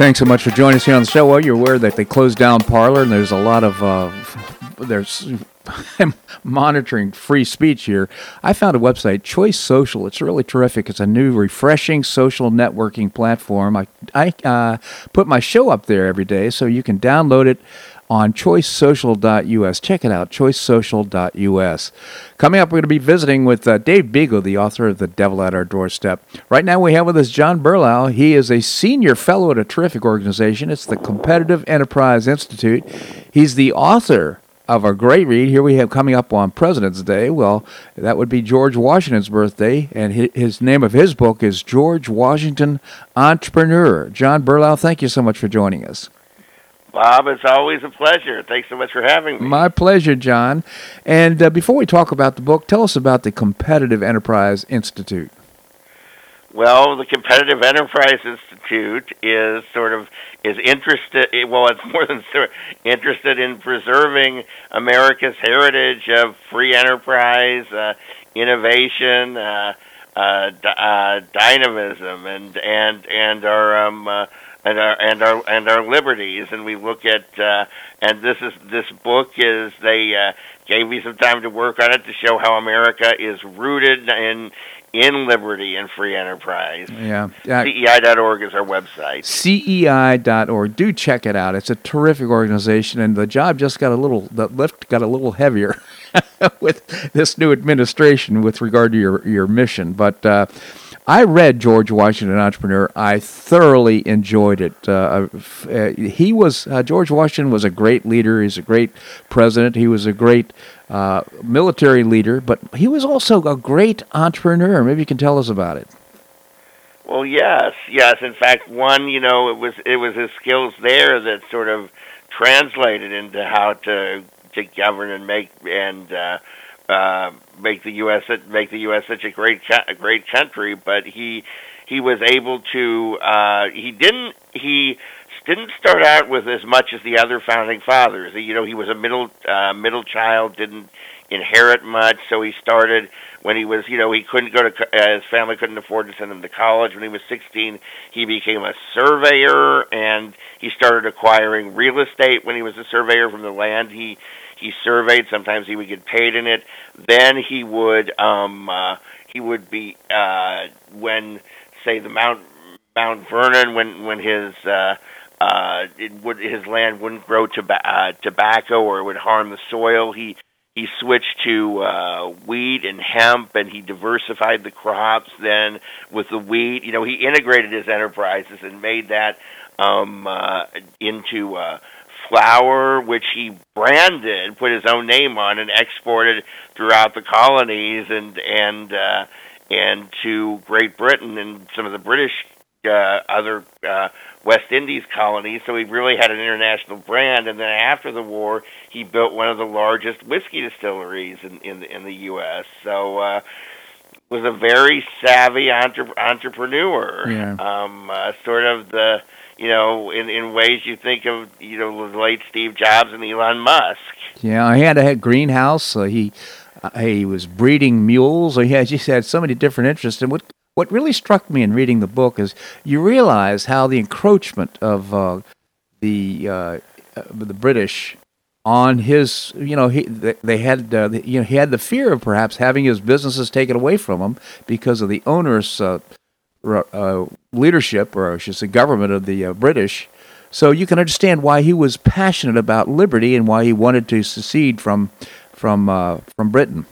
Thanks so much for joining us here on the show. Well, you're aware that they closed down Parler, and there's a lot of uh, there's monitoring free speech here. I found a website, Choice Social. It's really terrific. It's a new, refreshing social networking platform. I I uh, put my show up there every day, so you can download it on choicesocial.us. Check it out, choicesocial.us. Coming up, we're going to be visiting with uh, Dave Bego, the author of The Devil at Our Doorstep. Right now, we have with us John Berlau. He is a senior fellow at a terrific organization. It's the Competitive Enterprise Institute. He's the author of a great read. Here we have coming up on President's Day. Well, that would be George Washington's birthday, and his name of his book is George Washington Entrepreneur. John Berlau, thank you so much for joining us. Bob, it's always a pleasure. Thanks so much for having me. My pleasure, John. And uh, before we talk about the book, tell us about the Competitive Enterprise Institute. Well, the Competitive Enterprise Institute is sort of is interested. Well, it's more than sort of interested in preserving America's heritage of free enterprise, uh, innovation, uh, uh, d- uh, dynamism, and and and our um, uh, and our and our and our liberties. And we look at uh, and this is this book is they uh, gave me some time to work on it to show how America is rooted in in liberty and free enterprise. Yeah. Uh, CEI.org is our website. CEI.org. Do check it out. It's a terrific organization, and the job just got a little, the lift got a little heavier with this new administration with regard to your, your mission. But uh, I read George Washington Entrepreneur. I thoroughly enjoyed it. Uh, uh, he was uh, George Washington was a great leader. He's a great president. He was a great uh, military leader, but he was also a great entrepreneur. Maybe you can tell us about it. Well, yes, yes. In fact, one, you know, it was it was his skills there that sort of translated into how to to govern and make and uh, uh, make the U.S. make the U.S. such a great a great country. But he he was able to uh, he didn't he didn't start out with as much as the other founding fathers. You know, he was a middle uh, middle child, didn't inherit much, so he started when he was, you know, he couldn't go to uh, his family couldn't afford to send him to college. When he was 16, he became a surveyor, and he started acquiring real estate. When he was a surveyor from the land he he surveyed. Sometimes he would get paid in it. Then he would um, uh, he would be uh, when say the Mount Mount Vernon when when his uh, uh, it would his land wouldn't grow toba- uh, tobacco or it would harm the soil. He he switched to uh, wheat and hemp, and he diversified the crops. Then with the wheat, you know, he integrated his enterprises and made that um, uh, into uh, flour, which he branded, put his own name on, and exported throughout the colonies and and uh, and to Great Britain and some of the British uh, other uh, West Indies colonies. So he really had an international brand. And then after the war, he built one of the largest whiskey distilleries in in, in the U.S. So. Uh, was a very savvy entre- entrepreneur. Yeah. Um, uh, sort of the you know, in in ways you think of, you know, the late Steve Jobs and Elon Musk. Yeah, he had a greenhouse. Uh, he uh, he was breeding mules. He had just had so many different interests. And what what really struck me in reading the book is you realize how the encroachment of uh, the uh, the British on his, you know, he they had, uh, you know, he had the fear of perhaps having his businesses taken away from him because of the onerous uh, uh, leadership, or I should say, government of the uh, British. So you can understand why he was passionate about liberty and why he wanted to secede from from uh, from Britain.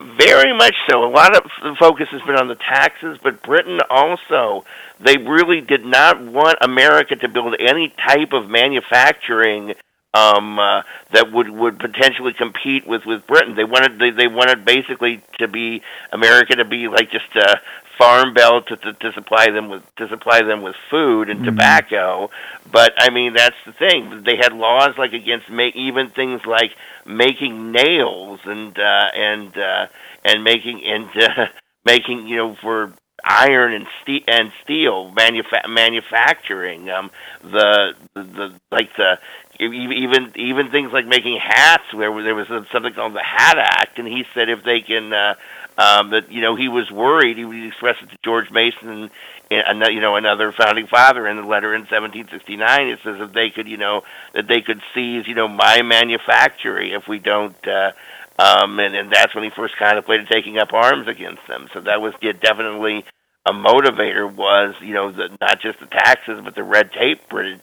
Very much so. A lot of the focus has been on the taxes, but Britain also, they really did not want America to build any type of manufacturing um, uh, that would would potentially compete with with Britain. They wanted they, they wanted basically to be America to be like just a farm belt to, to, to supply them with to supply them with food and mm-hmm. tobacco. But I mean that's the thing. They had laws like against make even things like making nails and uh, and uh, and making and uh, making you know for iron and steel and steel manufa- manufacturing um the, the the like the even even things like making hats where there was something called the hat act and he said if they can uh um that you know he was worried he expressed it to george mason and you know another founding father in the letter in 1769 it says that they could you know that they could seize you know my manufactory if we don't uh um, and, and that's when he first contemplated taking up arms against them. So that was yeah, definitely a motivator. Was you know the, not just the taxes, but the red tape Britain,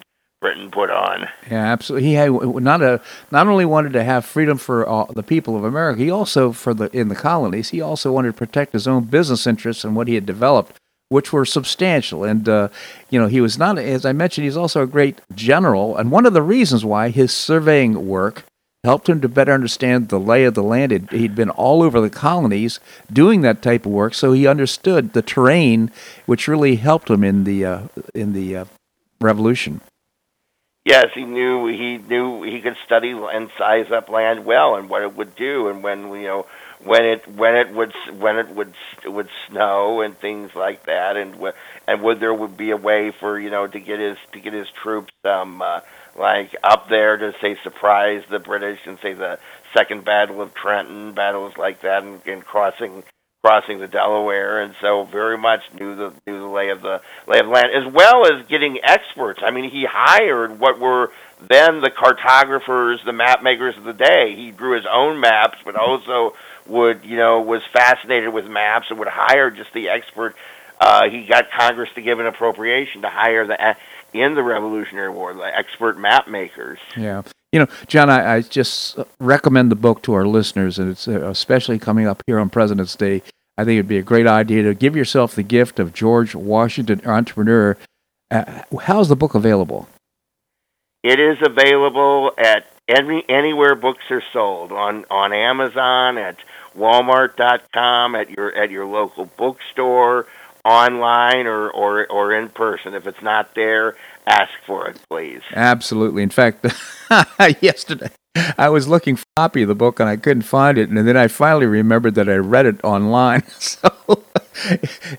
Put on. Yeah, absolutely. He had not a not only wanted to have freedom for all, the people of America. He also for the in the colonies. He also wanted to protect his own business interests and what he had developed which were substantial. And, uh, you know, he was not, as I mentioned, he's also a great general. And one of the reasons why his surveying work helped him to better understand the lay of the land. He'd been all over the colonies doing that type of work, so he understood the terrain, which really helped him in the uh, in the uh, revolution. Yes, he knew he knew he could study and size up land well and what it would do, and when you know when it when it would when it would would snow and things like that, and and would there would be a way for you know to get his to get his troops um uh, like up there to say surprise the British and say the Second Battle of Trenton, battles like that, and, and crossing crossing the Delaware, and so very much knew the knew the lay of the lay of land, as well as getting experts. I mean, he hired what were then the cartographers, the map makers of the day. He drew his own maps, but also would you know was fascinated with maps and would hire just the expert. Uh, he got Congress to give an appropriation to hire the in the Revolutionary War, the expert map makers. Yeah. You know, John, I, I just recommend the book to our listeners, and it's uh, especially coming up here on President's Day. I think it'd be a great idea to give yourself the gift of George Washington Entrepreneur. Uh, how's the book available? It is available at any, anywhere books are sold on on Amazon, at Walmart.com, at your at your local bookstore online or, or, or in person. If it's not there, ask for it, please. Absolutely. In fact, yesterday I was looking for a copy of the book and I couldn't find it, and then I finally remembered that I read it online. So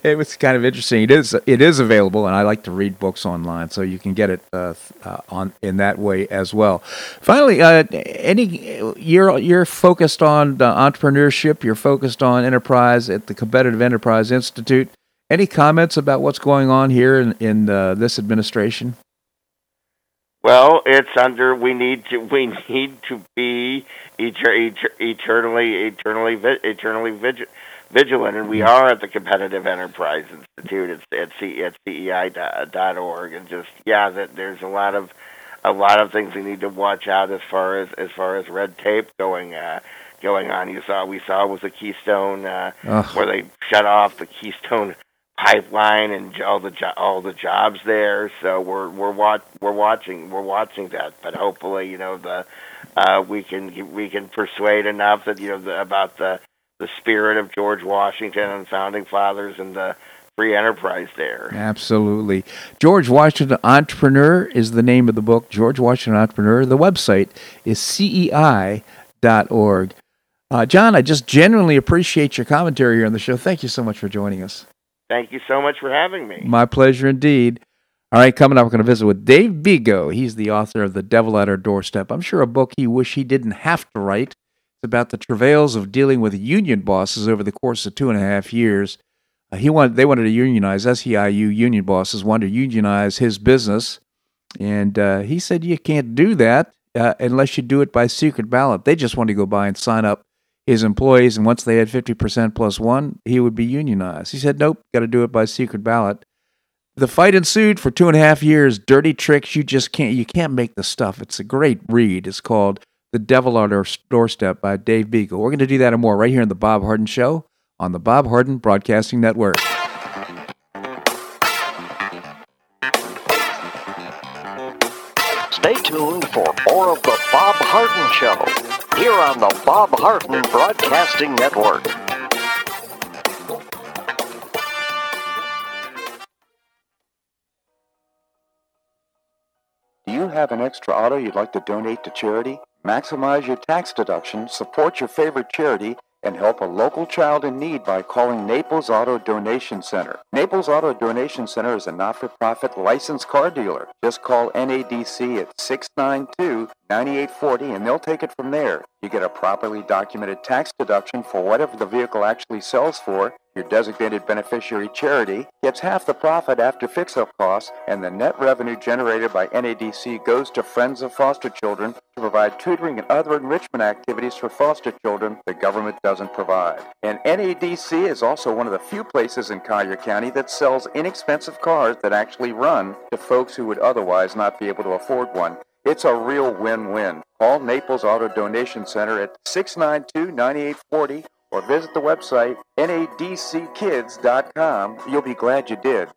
it was kind of interesting. It is it is available, and I like to read books online, so you can get it uh, uh, on in that way as well. Finally, uh, any you're you're focused on entrepreneurship. You're focused on enterprise at the Competitive Enterprise Institute. Any comments about what's going on here in, in uh, this administration? Well, it's under. We need to. We need to be eter, eternally, eternally, eternally vigilant vigilant, and we are at the Competitive Enterprise Institute at at, C, at CEI.org, and just yeah, that there's a lot of a lot of things we need to watch out as far as as far as red tape going uh, going on. You saw we saw was the Keystone uh, where they shut off the Keystone pipeline and all the jo- all the jobs there. So we're we're watch we're watching we're watching that. But hopefully, you know the uh, we can we can persuade enough that you know the, about the the spirit of George Washington and founding fathers and the free enterprise there. Absolutely. George Washington Entrepreneur is the name of the book. George Washington Entrepreneur. The website is cei.org. Uh, John, I just genuinely appreciate your commentary here on the show. Thank you so much for joining us. Thank you so much for having me. My pleasure indeed. All right, coming up, we're going to visit with Dave Bego. He's the author of The Devil at Our Doorstep. I'm sure a book he wish he didn't have to write. It's about the travails of dealing with union bosses over the course of two and a half years. Uh, he wanted, they wanted to unionize SEIU union bosses wanted to unionize his business, and uh, he said you can't do that uh, unless you do it by secret ballot. They just wanted to go by and sign up his employees, and once they had 50% plus one, he would be unionized. He said, nope, got to do it by secret ballot. The fight ensued for two and a half years. Dirty tricks, you just can't, you can't make the stuff. It's a great read. It's called The Devil at Our Doorstep by Dave Bego. We're going to do that and more right here in the Bob Harden Show on the Bob Harden Broadcasting Network. Stay tuned for more of the Bob Harden Show here on the Bob Harden Broadcasting Network. Do you have an extra auto you'd like to donate to charity? Maximize your tax deduction, support your favorite charity, and help a local child in need by calling Naples Auto Donation Center. Naples Auto Donation Center is a not-for-profit licensed car dealer. Just call NADC at 692-9840 and they'll take it from there. You get a properly documented tax deduction for whatever the vehicle actually sells for your designated beneficiary charity gets half the profit after fix-up costs, and the net revenue generated by NADC goes to Friends of Foster Children to provide tutoring and other enrichment activities for foster children the government doesn't provide. And NADC is also one of the few places in Collier County that sells inexpensive cars that actually run to folks who would otherwise not be able to afford one. It's a real win-win. Call Naples Auto Donation Center at 692 9840 or visit the website nadckids.com. You'll be glad you did.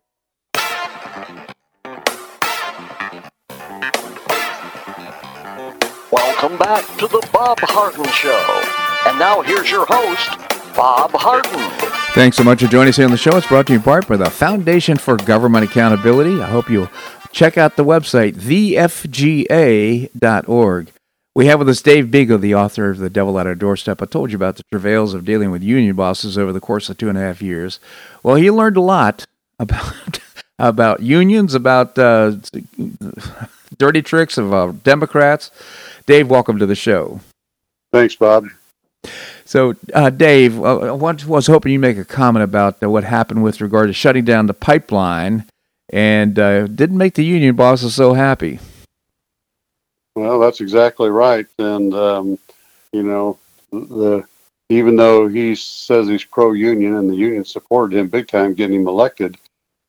Welcome back to the Bob Harden Show. And now here's your host, Bob Harden. Thanks so much for joining us here on the show. It's brought to you in part by the Foundation for Government Accountability. I hope you'll check out the website, thefga.org. We have with us Dave Bego, the author of The Devil at Our Doorstep. I told you about the travails of dealing with union bosses over the course of two and a half years. Well, he learned a lot about about unions, about uh, dirty tricks of uh, Democrats. Dave, welcome to the show. Thanks, Bob. So, uh, Dave, uh, I was hoping you make a comment about uh, what happened with regard to shutting down the pipeline, and uh, didn't make the union bosses so happy. Well, that's exactly right. And, um, you know, the even though he says he's pro union and the union supported him big time getting him elected,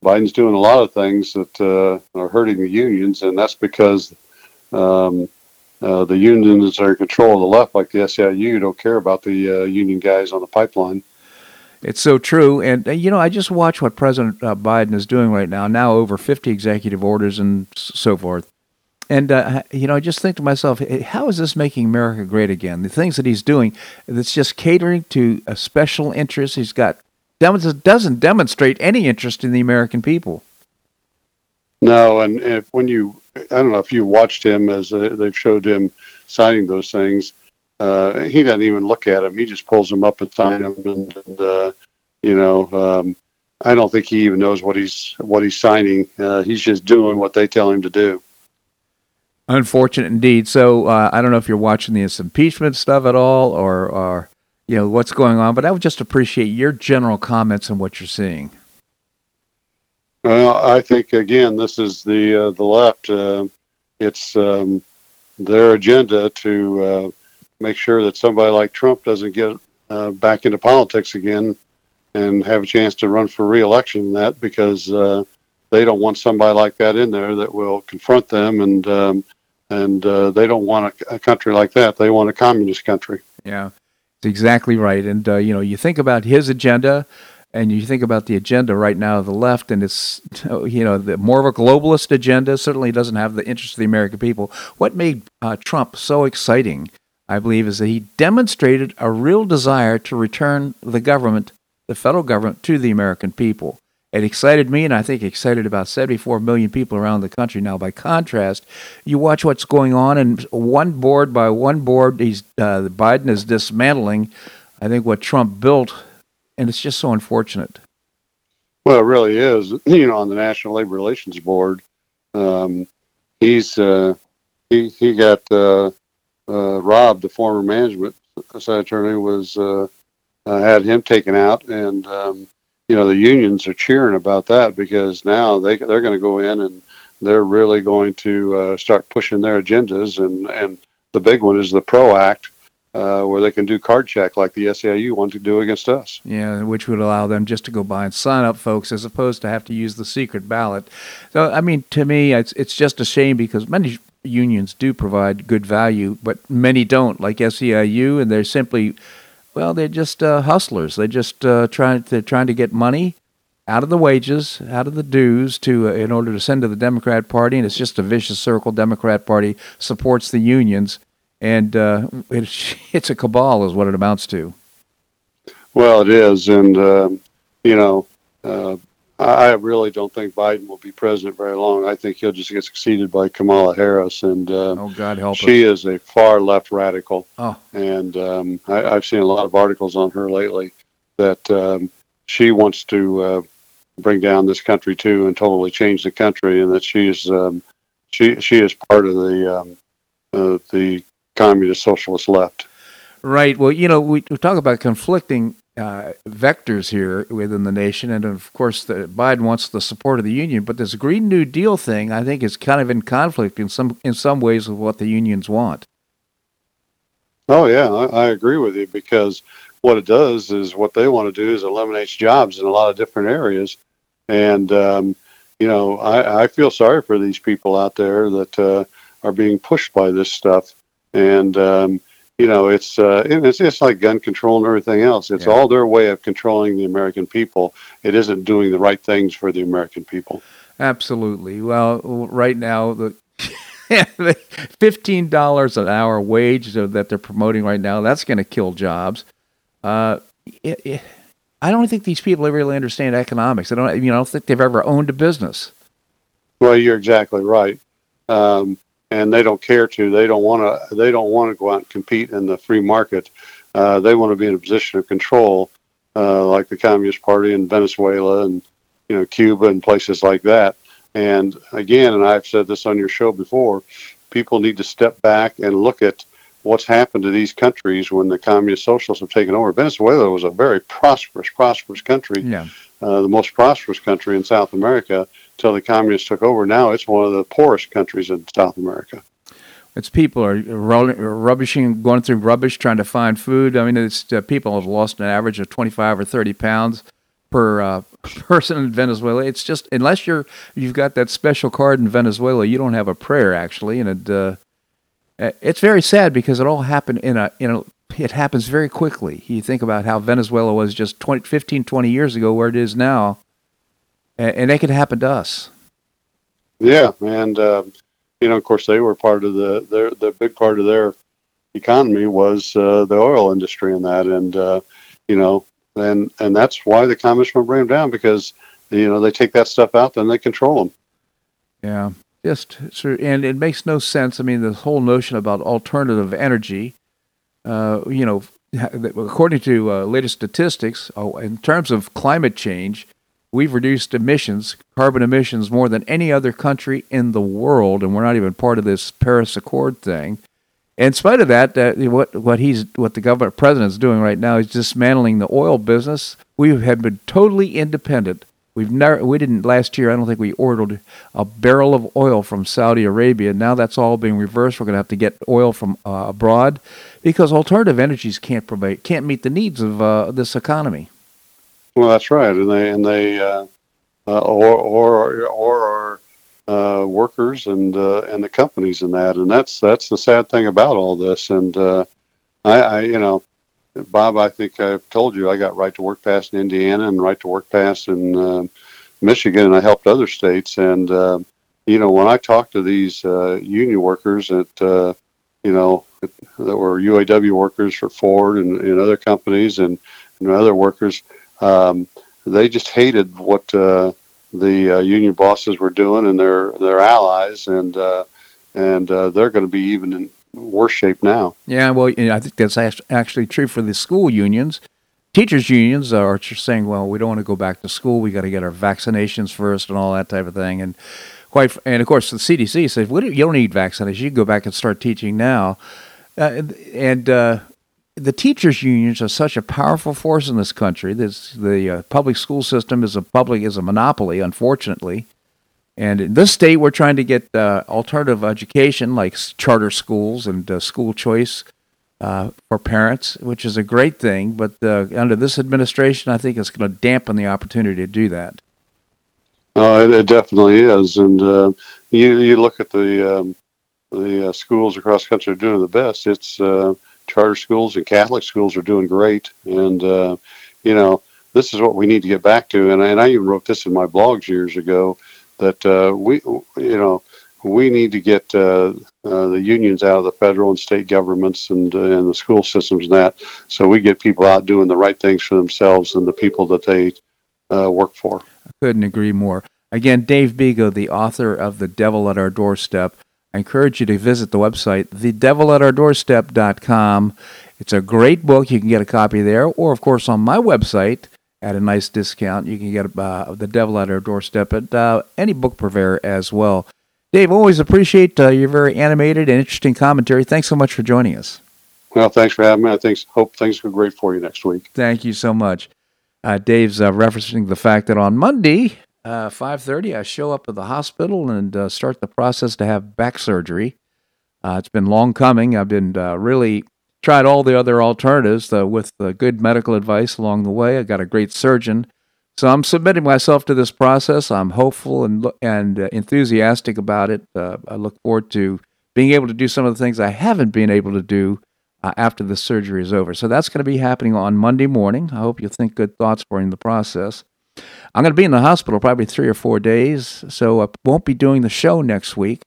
Biden's doing a lot of things that uh, are hurting the unions. And that's because um, uh, the unions are in control of the left, like the SEIU, don't care about the uh, union guys on the pipeline. It's so true. And, uh, you know, I just watch what President uh, Biden is doing right now, now over 50 executive orders and so forth. And uh, you know, I just think to myself, how is this making America great again? The things that he's doing, that's just catering to a special interest. He's got doesn't demonstrate any interest in the American people. No, and if when you, I don't know if you watched him as uh, they've showed him signing those things, uh, he doesn't even look at them. He just pulls them up and signs them, and, and uh, you know, um, I don't think he even knows what he's what he's signing. Uh, he's just doing what they tell him to do. Unfortunate indeed. So uh, I don't know if you're watching this impeachment stuff at all, or, or you know what's going on, but I would just appreciate your general comments on what you're seeing. Well, I think again, this is the uh, the left. Uh, it's um, their agenda to uh, make sure that somebody like Trump doesn't get uh, back into politics again and have a chance to run for reelection that because uh, they don't want somebody like that in there that will confront them and um, and uh, they don't want a, a, country like that. They want a communist country. Yeah, it's exactly right. And uh, you know, you think about his agenda, and you think about the agenda right now of the left, and it's you know the more of a globalist agenda. Certainly doesn't have the interest of the American people. What made uh, Trump so exciting, I believe, is that he demonstrated a real desire to return the government, the federal government, to the American people. It excited me, and I think excited about 74 million people around the country. Now, by contrast, you watch what's going on, and one board by one board, he's uh, Biden is dismantling. I think what Trump built, and it's just so unfortunate. Well, it really is. You know, on the National Labor Relations Board, um, he's uh, he he got uh, uh robbed. The former management attorney was uh, uh, had him taken out, and um, you know the unions are cheering about that because now they they're going to go in and they're really going to uh, start pushing their agendas and and the big one is the Pro Act. Uh, where they can do card check like the SEIU want to do against us. Yeah, which would allow them just to go by and sign up folks as opposed to have to use the secret ballot. So, I mean, to me, it's, it's just a shame because many unions do provide good value, but many don't, like SEIU, and they're simply well, they're just uh, hustlers. They're just uh, trying to trying to get money out of the wages, out of the dues, to uh, in order to send to the Democrat Party, and it's just a vicious circle. Democrat Party supports the unions, and uh, it's, it's a cabal, is what it amounts to. Well, it is, and um, you know, uh, I really don't think Biden will be president very long. I think he'll just get succeeded by Kamala Harris, and uh, oh God help she us. is a far left radical. Oh. and um, I, have seen a lot of articles on her lately that um, she wants to uh, bring down this country too and totally change the country, and that she's um, she she is part of the um, uh, the communist socialist left. Right. Well, you know, we, we talk about conflicting uh, vectors here within the nation, and of course, the, Biden wants the support of the union. But this Green New Deal thing, I think, is kind of in conflict in some in some ways with what the unions want. Oh yeah, I, I agree with you because what it does is what they want to do is eliminates jobs in a lot of different areas, and um, you know, I, I feel sorry for these people out there that uh, are being pushed by this stuff, and um, you know, it's uh, it's it's like gun control and everything else. It's yeah. all their way of controlling the American people. It isn't doing the right things for the American people. Absolutely. Well, right now the fifteen dollars an hour wage that they're promoting right now that's going to kill jobs. Uh, it, it, I don't think these people really understand economics. I don't. You know, I don't think they've ever owned a business. Well, you're exactly right. Um, and they don't care to. They don't want to. They don't want to go out and compete in the free market. Uh, they want to be in a position of control, uh, like the Communist Party in Venezuela and you know Cuba and places like that. And again, and I've said this on your show before, people need to step back and look at what's happened to these countries when the communist socialists have taken over. Venezuela was a very prosperous, prosperous country, yeah. uh, the most prosperous country in South America until the communists took over. Now it's one of the poorest countries in South America. It's people are rolling, rubbishing, going through rubbish, trying to find food. I mean, it's uh, people have lost an average of 25 or 30 pounds per uh, person in Venezuela. It's just unless you're you've got that special card in Venezuela, you don't have a prayer actually, and it uh, it's very sad because it all happened in a in a it happens very quickly. You think about how Venezuela was just 20, 15, 20 years ago, where it is now and, and that could happen to us. Yeah, and uh, you know, of course, they were part of the their the big part of their economy was uh, the oil industry and that, and uh, you know, and and that's why the communists to bring them down because you know they take that stuff out, then they control them. Yeah, just and it makes no sense. I mean, this whole notion about alternative energy, uh, you know, according to uh, latest statistics, oh, in terms of climate change, we've reduced emissions, carbon emissions, more than any other country in the world, and we're not even part of this Paris Accord thing. In spite of that, uh, what what he's what the government president is doing right now is dismantling the oil business. We have been totally independent We've never, we didn't last year. I don't think we ordered a barrel of oil from Saudi Arabia. Now that's all being reversed. We're going to have to get oil from uh, abroad because alternative energies can't provide, can't meet the needs of uh, this economy. Well, that's right, and they and they uh, uh or or or our uh, workers and uh, and the companies in that, and that's that's the sad thing about all this. And I, I, you know, Bob, I think I've told you I got right to work pass in Indiana and right to work pass in uh, Michigan, and I helped other states. And uh, you know, when I talk to these uh, union workers at uh, you know that were UAW workers for Ford and, and other companies and, and other workers, um, they just hated what uh, the uh, union bosses were doing and their their allies, and and they're going to be even in worse shape now. Yeah, well, you know, I think that's actually true for the school unions. Teachers' unions are just saying, well, we don't want to go back to school. We got to get our vaccinations first and all that type of thing. And quite, and of course, the CDC says, you don't need vaccinations. You can go back and start teaching now. Uh, and uh, the teachers' unions are such a powerful force in this country. This, the uh, public school system is a public is a monopoly, unfortunately. And in this state, we're trying to get uh, alternative education like charter schools and uh, school choice uh, for parents, which is a great thing. But uh, under this administration, I think it's going to dampen the opportunity to do that. Oh, it, it definitely is. And uh, you you look at the um, the uh, schools across the country doing the best. It's charter schools and Catholic schools are doing great. And you know, this is what we need to get back to. And, and I even wrote this in my blogs years ago that uh, we, you know, we need to get uh, uh, the unions out of the federal and state governments and, uh, and the school systems and that, so we get people out doing the right things for themselves and the people that they uh, work for. I couldn't agree more. Again, Dave Bego, the author of The Devil at Our Doorstep. I encourage you to visit the website, thedevilatourdoorstep.com. It's a great book. You can get a copy there, or, of course, on my website, at a nice discount. You can get uh, The Devil at Our Doorstep at uh, any book purveyor as well. Dave, always appreciate uh, your very animated and interesting commentary. Thanks so much for joining us. Well, thanks for having me. I think, hope things go great for you next week. Thank you so much. Uh, Dave's uh, referencing the fact that on Monday, uh, 5.30, I show up at the hospital and uh, start the process to have back surgery. Uh, it's been long coming. I've been really tried all the other alternatives uh, with uh, good medical advice along the way. I got a great surgeon. So I'm submitting myself to this process. I'm hopeful and and uh, enthusiastic about it. Uh, I look forward to being able to do some of the things I haven't been able to do uh, after the surgery is over. So that's going to be happening on Monday morning. I hope you think good thoughts during the process. I'm going to be in the hospital probably three or four days, so I won't be doing the show next week.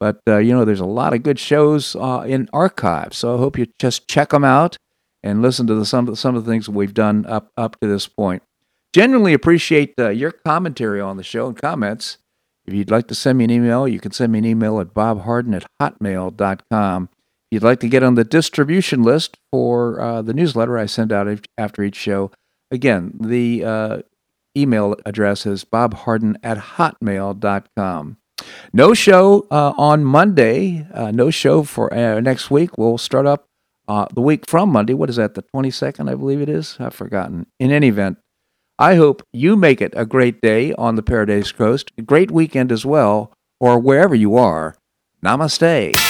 But uh, you know, there's a lot of good shows uh, in archives, so I hope you just check them out and listen to the, some some of the things we've done up up to this point. Genuinely appreciate uh, your commentary on the show and comments. If you'd like to send me an email, you can send me an email at bobharden at hotmail.com. If you'd like to get on the distribution list for uh, the newsletter I send out after each show, again, the uh, email address is bobharden at hotmail.com. No show uh, on Monday. Uh, no show for uh, next week. We'll start up uh, the week from Monday. What is that? The 22nd, I believe it is. I've forgotten. In any event, I hope you make it a great day on the Paradise Coast, a great weekend as well, or wherever you are. Namaste.